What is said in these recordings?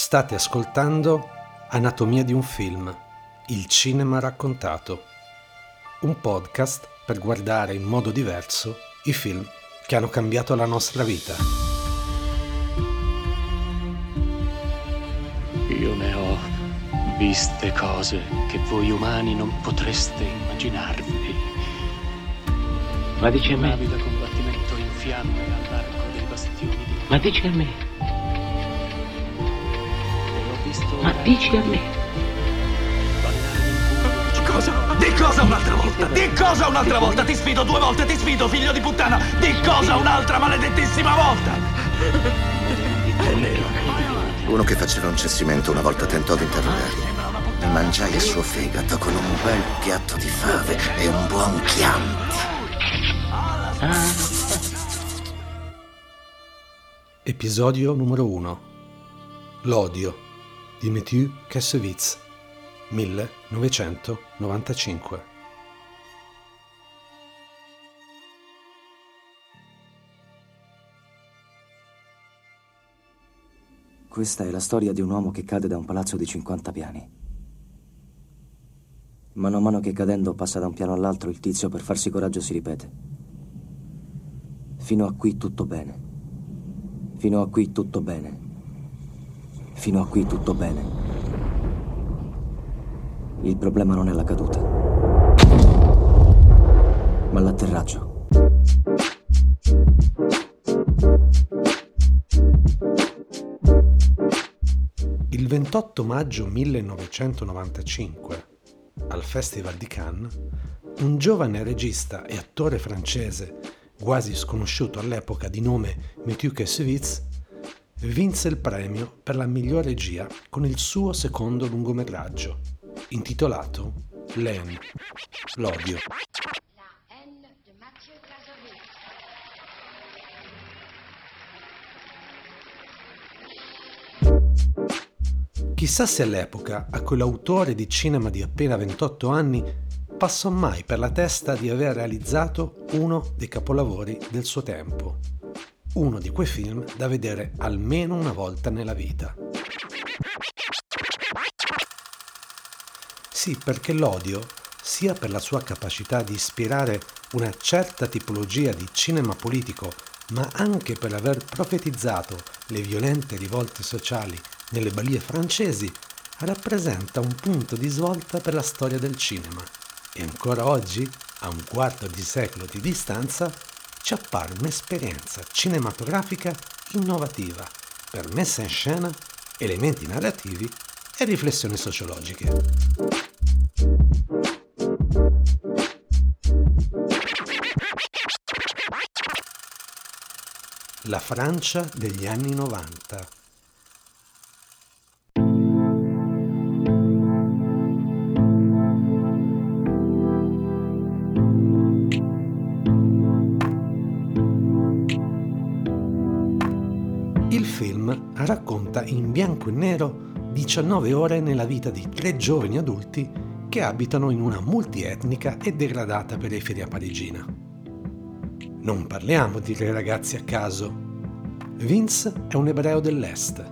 State ascoltando Anatomia di un film, il cinema raccontato, un podcast per guardare in modo diverso i film che hanno cambiato la nostra vita. Io ne ho viste cose che voi umani non potreste immaginarvi. Ma dice a me. Navi da combattimento in fiamme all'arco dei bastioni di Ma dici a me. Dici a me. Cosa? Di cosa un'altra volta? Di cosa un'altra volta? Ti sfido due volte, ti sfido, figlio di puttana! Di cosa un'altra maledettissima volta? È nero. Uno che faceva un cessimento una volta tentò di interrogarmi. Mangiai il suo fegato con un bel piatto di fave e un buon chianti. Episodio numero 1 L'odio di Mathieu Kassovitz 1995 Questa è la storia di un uomo che cade da un palazzo di 50 piani. Mano a mano che cadendo passa da un piano all'altro, il tizio per farsi coraggio si ripete. Fino a qui tutto bene. Fino a qui tutto bene. Fino a qui tutto bene. Il problema non è la caduta, ma l'atterraggio. Il 28 maggio 1995, al Festival di Cannes, un giovane regista e attore francese, quasi sconosciuto all'epoca di nome Mathieu Kassovitz, vinse il premio per la miglior regia con il suo secondo lungometraggio, intitolato L'Aine, l'odio. Chissà se all'epoca a quell'autore di cinema di appena 28 anni passò mai per la testa di aver realizzato uno dei capolavori del suo tempo, uno di quei film da vedere almeno una volta nella vita. Sì, perché l'odio, sia per la sua capacità di ispirare una certa tipologia di cinema politico, ma anche per aver profetizzato le violente rivolte sociali nelle balie francesi, rappresenta un punto di svolta per la storia del cinema e ancora oggi, a un quarto di secolo di distanza, ci appare un'esperienza cinematografica innovativa per messa in scena, elementi narrativi e riflessioni sociologiche. La Francia degli anni 90. Bianco e nero 19 ore nella vita di tre giovani adulti che abitano in una multietnica e degradata periferia parigina. Non parliamo di tre ragazzi a caso. Vince è un ebreo dell'Est,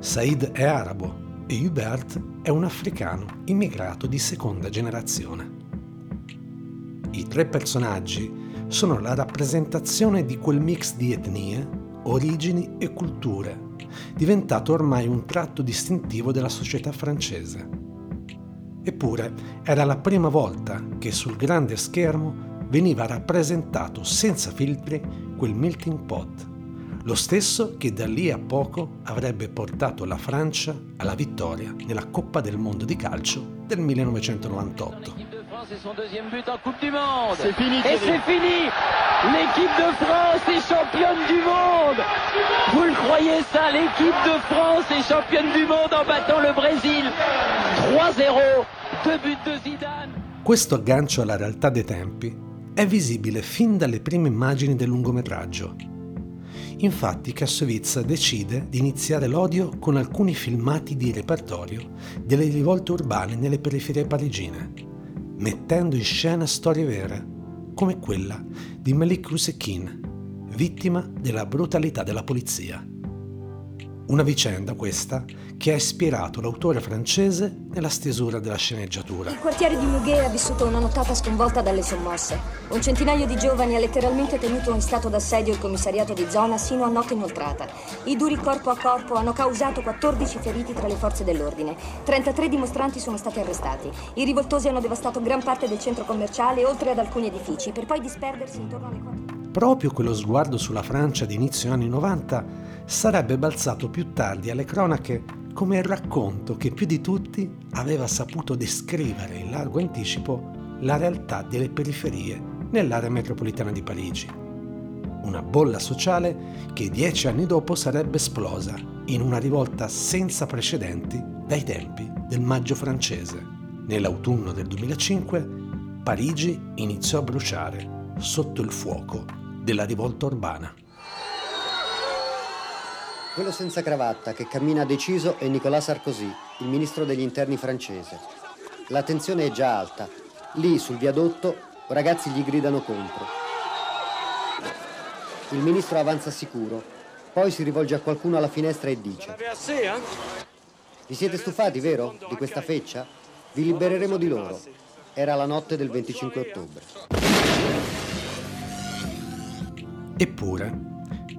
Said è arabo e Hubert è un africano immigrato di seconda generazione. I tre personaggi sono la rappresentazione di quel mix di etnie, origini e culture, diventato ormai un tratto distintivo della società francese. Eppure era la prima volta che sul grande schermo veniva rappresentato senza filtri quel melting pot, lo stesso che da lì a poco avrebbe portato la Francia alla vittoria nella Coppa del Mondo di calcio del 1998. Et son deuxième but en Coupe du Monde. C'est fini. Et c'est fini. L'équipe de France est championne du monde. Vous le croyez ça L'équipe de France est championne du monde en battant le Brésil. 3-0. Deux buts de Zidane. Questo aggancio alla realtà dei tempi è visibile fin dalle prime immagini del lungometraggio. Infatti Kassovitz decide di iniziare l'odio con alcuni filmati di repertorio delle rivolte urbane nelle periferie parigine, mettendo in scena storie vere, come quella di Malik Rusekin, vittima della brutalità della polizia. Una vicenda questa che ha ispirato l'autore francese nella stesura della sceneggiatura. Il quartiere di Muguet ha vissuto una nottata sconvolta dalle sommosse. Un centinaio di giovani ha letteralmente tenuto in stato d'assedio il commissariato di zona sino a notte inoltrata. I duri corpo a corpo hanno causato 14 feriti tra le forze dell'ordine. 33 dimostranti sono stati arrestati. I rivoltosi hanno devastato gran parte del centro commerciale oltre ad alcuni edifici, per poi disperdersi intorno alle quattro. Proprio quello sguardo sulla Francia di inizio anni 90 sarebbe balzato più tardi alle cronache come il racconto che più di tutti aveva saputo descrivere in largo anticipo la realtà delle periferie nell'area metropolitana di Parigi. Una bolla sociale che dieci anni dopo sarebbe esplosa in una rivolta senza precedenti dai tempi del maggio francese. Nell'autunno del 2005 Parigi iniziò a bruciare sotto il fuoco della rivolta urbana. Quello senza cravatta che cammina deciso è Nicolas Sarkozy, il ministro degli interni francese. La tensione è già alta. Lì, sul viadotto, ragazzi gli gridano contro. Il ministro avanza sicuro, poi si rivolge a qualcuno alla finestra e dice: Vi siete stufati, vero? Di questa feccia? Vi libereremo di loro. Era la notte del 25 ottobre. Eppure,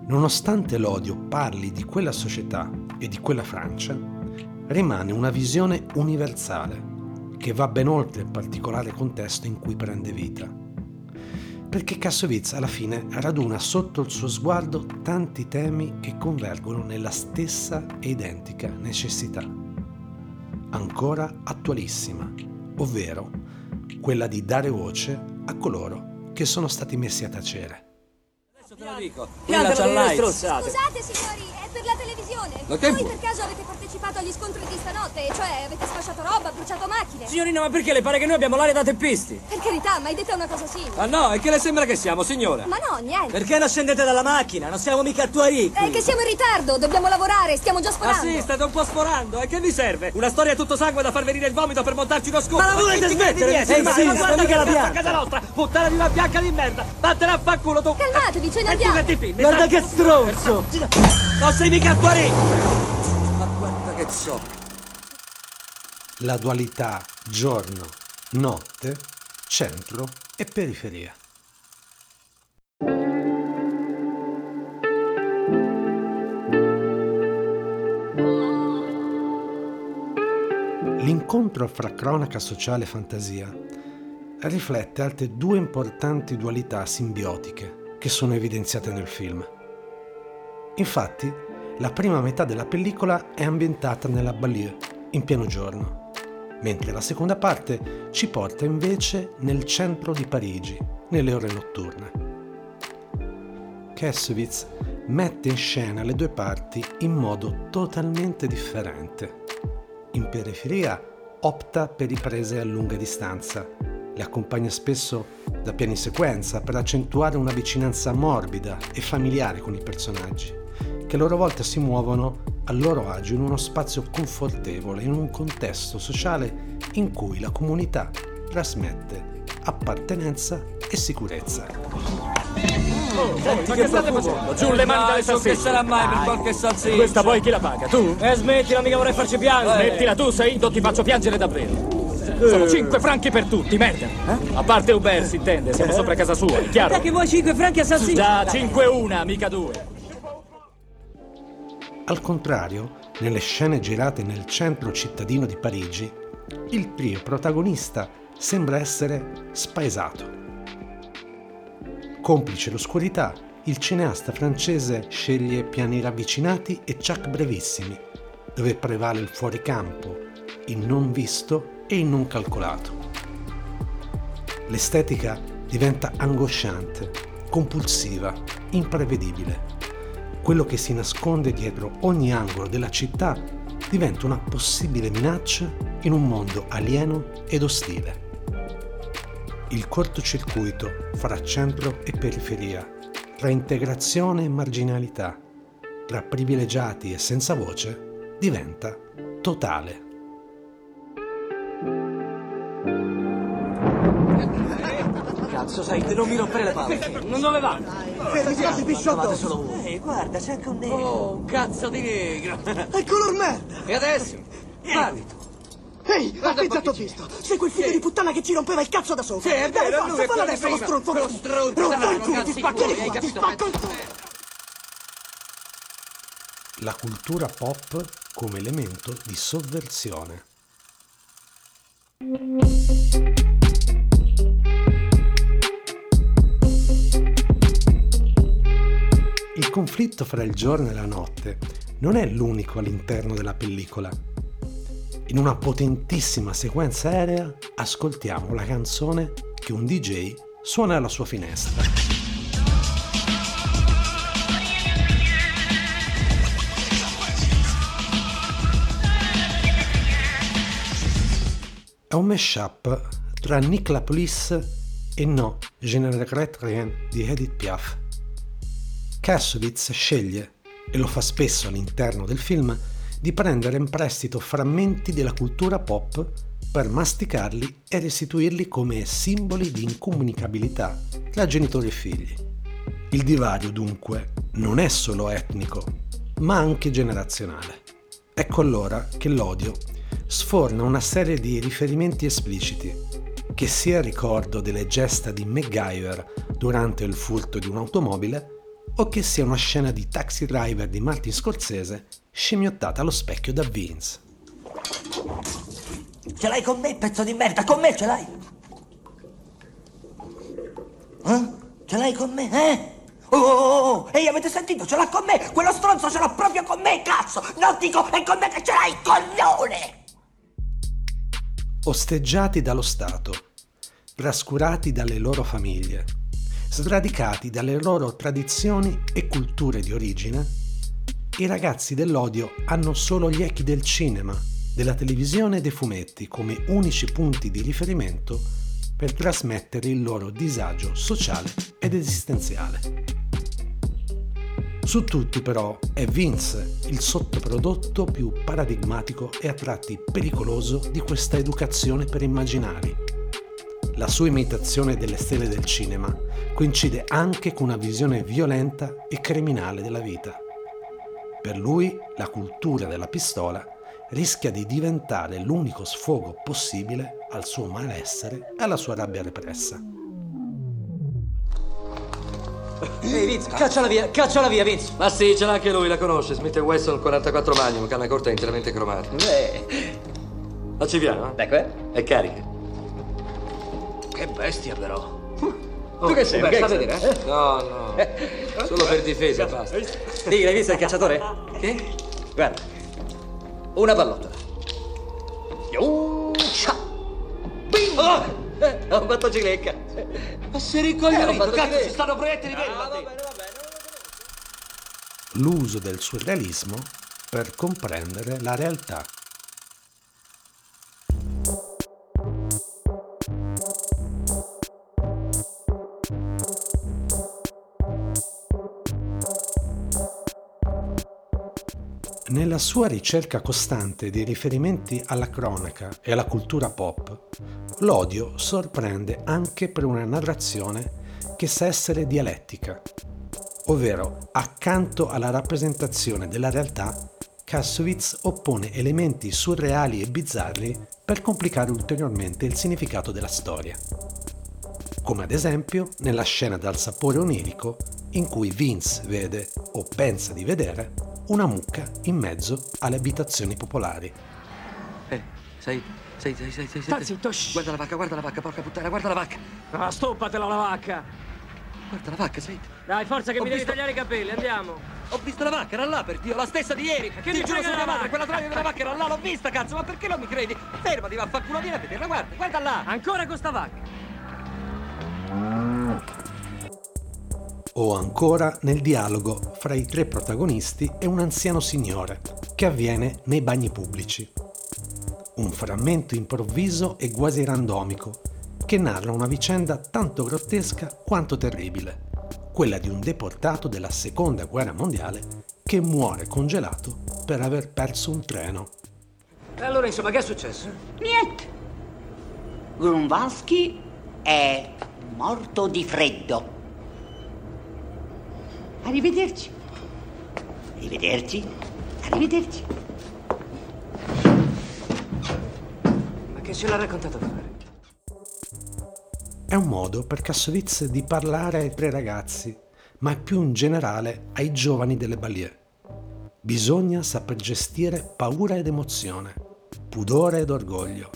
Nonostante l'odio parli di quella società e di quella Francia, rimane una visione universale che va ben oltre il particolare contesto in cui prende vita. Perché Kassovitz alla fine raduna sotto il suo sguardo tanti temi che convergono nella stessa e identica necessità, ancora attualissima, ovvero quella di dare voce a coloro che sono stati messi a tacere te lo dico. Quella c'ha strozzate. Scusate signori, è per la televisione. Ma che Voi per caso avete partecipato agli scontri di stanotte? Cioè avete sfasciato roba, bruciato macchine? Signorina, ma perché le pare che noi abbiamo l'aria da teppisti? Per carità, mai detta una cosa simile. Ah no, e che le sembra che siamo, signora? Ma no, niente. Perché non scendete dalla macchina? Non siamo mica attuari. È che siamo in ritardo, dobbiamo lavorare, stiamo già Ah sforando. sì, state un po' sforando. E che vi serve? Una storia tutto sangue da far venire il vomito per montarci uno scopo. Ma la volete smettere? Eh Ma sì, ma guarda mica che la a bianca. casa nostra! Puttana di una bianca di merda! Vattene a fanculo tu! Calmatevi, ce ne andiamo. Guarda che stronzo. Sei mica attuari! Ma guarda che so. la dualità giorno-notte, centro e periferia. L'incontro fra cronaca sociale e fantasia riflette altre due importanti dualità simbiotiche che sono evidenziate nel film. Infatti, la prima metà della pellicola è ambientata nella banlieue, in pieno giorno, mentre la seconda parte ci porta invece nel centro di Parigi, nelle ore notturne. Kassovitz mette in scena le due parti in modo totalmente differente. In periferia opta per riprese a lunga distanza, le accompagna spesso da piani sequenza per accentuare una vicinanza morbida e familiare con i personaggi, che a loro volta si muovono a loro agio in uno spazio confortevole, in un contesto sociale in cui la comunità trasmette appartenenza e sicurezza. Ma che state facendo? Giù le mani dalle salsicce! Che sarà mai per qualche salsiccia? Questa poi chi la paga? Tu? Eh smettila, mica vorrei farci piangere. Smettila tu, Saido, ti faccio piangere davvero! Sono 5 franchi per tutti, merda! A parte Uber, si intende, siamo sopra casa sua, è chiaro? Dai che vuoi 5 franchi a salsiccia? Già, 5 una, mica due! Al contrario, nelle scene girate nel centro cittadino di Parigi, il trio protagonista sembra essere spaesato. Complice l'oscurità, il cineasta francese sceglie piani ravvicinati e ciak brevissimi, dove prevale il fuoricampo, il non visto e il non calcolato. L'estetica diventa angosciante, compulsiva, imprevedibile. Quello che si nasconde dietro ogni angolo della città diventa una possibile minaccia in un mondo alieno ed ostile. Il cortocircuito fra centro e periferia, tra integrazione e marginalità, tra privilegiati e senza voce, diventa totale. Cazzo, sai, non mi rompere le palle. Non dove va? Fermi, pisciotto. Trovate solo uno. Ehi, guarda, c'è anche un negro. Oh, un cazzo di negro. È color merda. E adesso? Parli tu. Ehi, ha chi visto. Sei quel figlio di puttana che ci rompeva il cazzo da sopra. Sì, è Dai, vero, forza, lui è fallo adesso, lo stronzo. Lo stronzo, dai, il culo, ti spacco culo, di hai qua, ti spacco il culo. La cultura pop come elemento di sovversione. Conflitto fra il giorno e la notte non è l'unico all'interno della pellicola. In una potentissima sequenza aerea ascoltiamo la canzone che un DJ suona alla sua finestra. È un mashup tra Nick la Police e No, Je ne regrette di Edith Piaf. Kassovitz sceglie, e lo fa spesso all'interno del film, di prendere in prestito frammenti della cultura pop per masticarli e restituirli come simboli di incomunicabilità tra genitori e figli. Il divario dunque non è solo etnico, ma anche generazionale. Ecco allora che l'odio sforna una serie di riferimenti espliciti, che sia il ricordo delle gesta di MacGyver durante il furto di un'automobile, o che sia una scena di Taxi Driver di Martin Scorsese scimmiottata allo specchio da Vince. Ce l'hai con me, pezzo di merda, con me ce l'hai. Eh? Ce l'hai con me, eh? Oh, oh, oh, ehi, avete sentito? Ce l'ha con me! Quello stronzo ce l'ha proprio con me, cazzo! Non dico, è con me che ce l'hai, coglione! osteggiati dallo Stato, trascurati dalle loro famiglie, sradicati dalle loro tradizioni e culture di origine, i ragazzi dell'odio hanno solo gli echi del cinema, della televisione e dei fumetti come unici punti di riferimento per trasmettere il loro disagio sociale ed esistenziale. Su tutti però è Vince il sottoprodotto più paradigmatico e a tratti pericoloso di questa educazione per immaginari. La sua imitazione delle stelle del cinema coincide anche con una visione violenta e criminale della vita. Per lui la cultura della pistola rischia di diventare l'unico sfogo possibile al suo malessere e alla sua rabbia repressa. Ehi, Vince, cacciala via, cacciala via, Vince. Ma sì, ce l'ha anche lui, la conosce. Smith Wesson 44 Magnum, canna corta interamente cromatica. Beh, La civiano, eh? eh. È carica. Che bestia, però. Oh, tu che sei, beh, sta a vedere, eh? No, no. Solo per difesa, basta. Dì, l'hai visto il cacciatore? Che? Guarda. Una pallottola. Yusha! Bing! Oh! Eh, ho fatto cilecca. Ma sei Eh, ricoglionito, fatto cazzo, cilecca. ci stanno proiettili Ah, dentro. bene, va bene. L'uso del surrealismo per comprendere la realtà. Nella sua ricerca costante di riferimenti alla cronaca e alla cultura pop, l'odio sorprende anche per una narrazione che sa essere dialettica, ovvero accanto alla rappresentazione della realtà, Kassovitz oppone elementi surreali e bizzarri per complicare ulteriormente il significato della storia. Come ad esempio nella scena dal sapore onirico in cui Vince vede, o pensa di vedere, una mucca in mezzo alle abitazioni popolari. Eh, sei, sei, sei, sei, sei. Sta zitto. Guarda la vacca, guarda la vacca, porca puttana, guarda la vacca. Ah, stoppatela la vacca. Guarda la vacca, sei. Dai, forza che Ho mi devi visto- tagliare i capelli, andiamo. Ho visto la vacca, era là per Dio, la stessa di ieri. Che Ti giuro su mia madre, quella troia della vacca era là, l'ho vista, cazzo, ma perché non mi credi? Fermati, vaffanculo, vieni a vederla, guarda, guarda là. Ancora con sta vacca. O ancora nel dialogo fra i tre protagonisti e un anziano signore che avviene nei bagni pubblici. Un frammento improvviso e quasi randomico che narra una vicenda tanto grottesca quanto terribile, quella di un deportato della seconda guerra mondiale che muore congelato per aver perso un treno. E allora, insomma, che è successo? Niente. Grunwalski è morto di freddo. Arrivederci. Arrivederci. Arrivederci. Ma che ce l'ha raccontato fare? È un modo per Kassovitz di parlare ai tre ragazzi, ma più in generale ai giovani delle Balie. Bisogna saper gestire paura ed emozione, pudore ed orgoglio,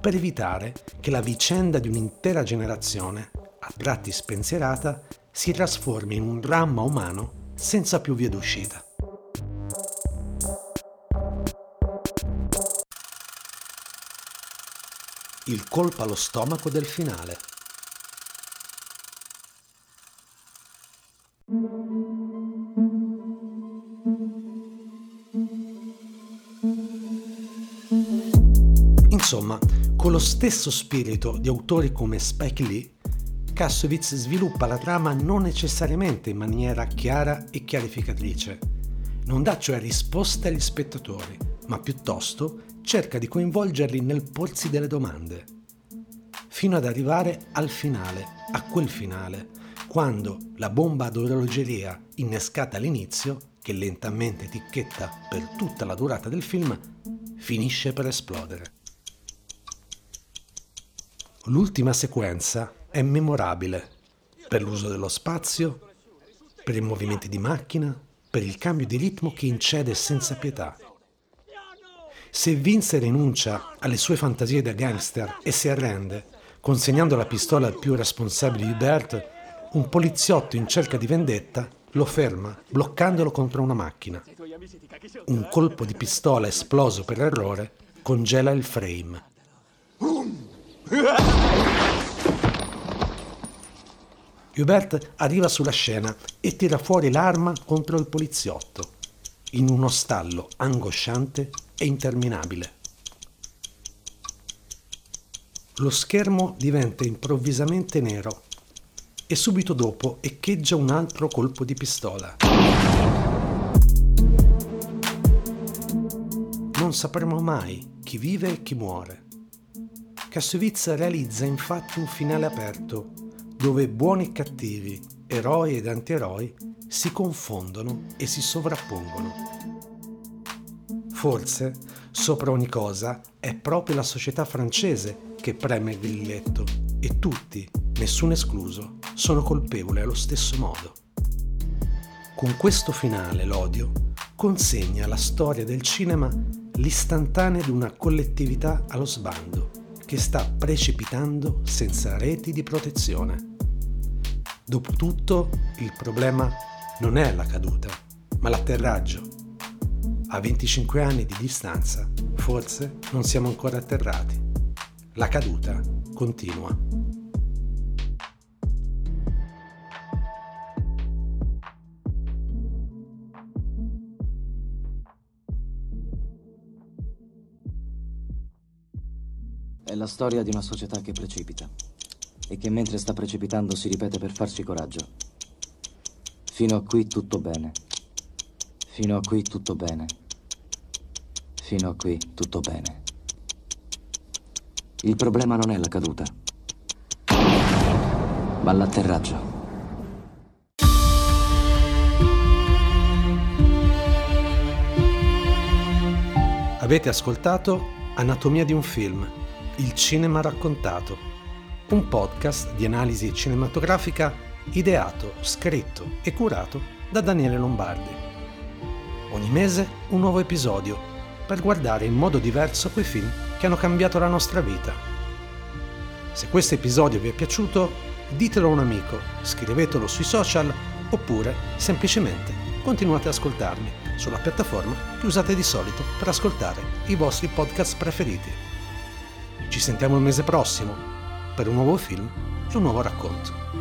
per evitare che la vicenda di un'intera generazione, a tratti spensierata, si trasformi in un dramma umano senza più vie d'uscita. Il colpo allo stomaco del finale. Insomma, con lo stesso spirito di autori come Spike Lee, Kassovitz sviluppa la trama non necessariamente in maniera chiara e chiarificatrice. Non dà cioè risposte agli spettatori, ma piuttosto cerca di coinvolgerli nel porsi delle domande, fino ad arrivare al finale, a quel finale, quando la bomba ad orologeria innescata all'inizio, che lentamente ticchetta per tutta la durata del film, finisce per esplodere. L'ultima sequenza è memorabile per l'uso dello spazio, per i movimenti di macchina, per il cambio di ritmo che incede senza pietà. Se Vince rinuncia alle sue fantasie da gangster e si arrende, consegnando la pistola al più responsabile di Bert, un poliziotto in cerca di vendetta lo ferma, bloccandolo contro una macchina. Un colpo di pistola esploso per errore congela il frame. Hubert arriva sulla scena e tira fuori l'arma contro il poliziotto, in uno stallo angosciante e interminabile. Lo schermo diventa improvvisamente nero e subito dopo echeggia un altro colpo di pistola. Non sapremo mai chi vive e chi muore. Kassovitz realizza infatti un finale aperto dove buoni e cattivi, eroi ed antieroi si confondono e si sovrappongono. Forse, sopra ogni cosa, è proprio la società francese che preme il grilletto e tutti, nessuno escluso, sono colpevoli allo stesso modo. Con questo finale l'odio consegna alla storia del cinema l'istantanea di una collettività allo sbando che sta precipitando senza reti di protezione. Dopotutto il problema non è la caduta, ma l'atterraggio. A 25 anni di distanza forse non siamo ancora atterrati. La caduta continua. È la storia di una società che precipita e che mentre sta precipitando si ripete per farci coraggio. Fino a qui tutto bene. Fino a qui tutto bene. Fino a qui tutto bene. Il problema non è la caduta, ma l'atterraggio. Avete ascoltato Anatomia di un film, il cinema raccontato un podcast di analisi cinematografica ideato, scritto e curato da Daniele Lombardi. Ogni mese un nuovo episodio per guardare in modo diverso quei film che hanno cambiato la nostra vita. Se questo episodio vi è piaciuto, ditelo a un amico, scrivetelo sui social oppure semplicemente continuate ad ascoltarmi sulla piattaforma che usate di solito per ascoltare i vostri podcast preferiti. Ci sentiamo il mese prossimo per un nuovo film un nuovo racconto.